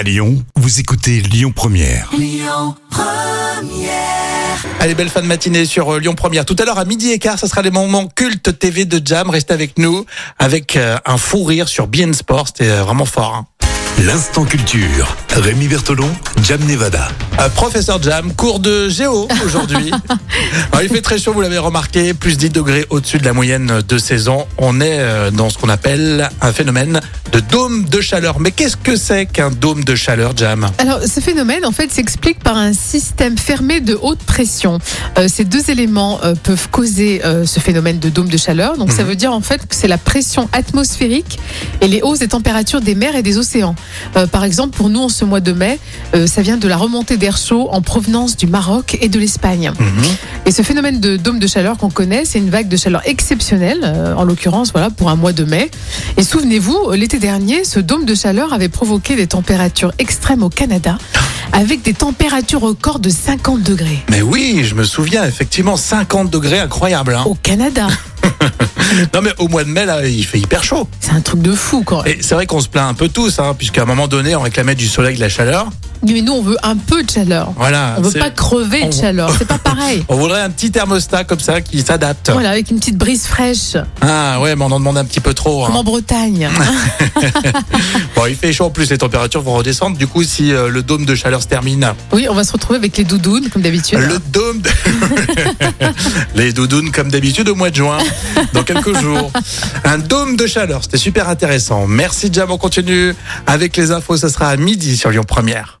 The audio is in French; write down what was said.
À Lyon, vous écoutez Lyon Première. Allez, belle fin de matinée sur euh, Lyon Première. Tout à l'heure à midi et quart, ça sera les moments cultes TV de Jam. Restez avec nous avec euh, un fou rire sur BN Sport. C'était euh, vraiment fort. hein. L'instant culture. Rémi Bertolon, Jam Nevada. Euh, professeur Jam, cours de géo aujourd'hui. Alors, il fait très chaud, vous l'avez remarqué, plus 10 degrés au-dessus de la moyenne de saison. On est euh, dans ce qu'on appelle un phénomène de dôme de chaleur. Mais qu'est-ce que c'est qu'un dôme de chaleur, Jam? Alors, ce phénomène, en fait, s'explique par un système fermé de haute pression. Euh, ces deux éléments euh, peuvent causer euh, ce phénomène de dôme de chaleur. Donc, ça veut dire, en fait, que c'est la pression atmosphérique et les hausses des températures des mers et des océans. Euh, par exemple, pour nous, en ce mois de mai, euh, ça vient de la remontée d'air chaud en provenance du Maroc et de l'Espagne. Et ce phénomène de dôme de chaleur qu'on connaît, c'est une vague de chaleur exceptionnelle, euh, en l'occurrence, voilà, pour un mois de mai. Et souvenez-vous, l'été dernier, ce dôme de chaleur avait provoqué des températures extrêmes au Canada, avec des températures records de 50 degrés. Mais oui, je me souviens, effectivement, 50 degrés, incroyable. Hein Au Canada, non mais au mois de mai, là, il fait hyper chaud. c'est un truc de fou, quoi. Et c'est vrai qu'on se plaint un peu tous, hein, puisqu'à un moment donné, on réclamait du soleil, de la chaleur. Mais nous, on veut un peu de chaleur. Voilà. On veut pas crever de on- chaleur. C'est pas pareil. On voudrait un petit thermostat comme ça qui s'adapte. Voilà, avec une petite brise fraîche, Ah ouais, mais on en demande un petit peu trop. hein. comme en Bretagne. Bon, il fait chaud en plus, les températures vont redescendre. Du coup, si euh, le dôme de chaleur se termine, Oui, on va se retrouver avec les doudounes, comme d'habitude. le dôme, de... les doudounes comme d'habitude au mois de juin, dans quelques jours. Un dôme de chaleur, c'était super intéressant. Merci Jam, on continue avec les infos. Ça sera à midi sur Lyon Première.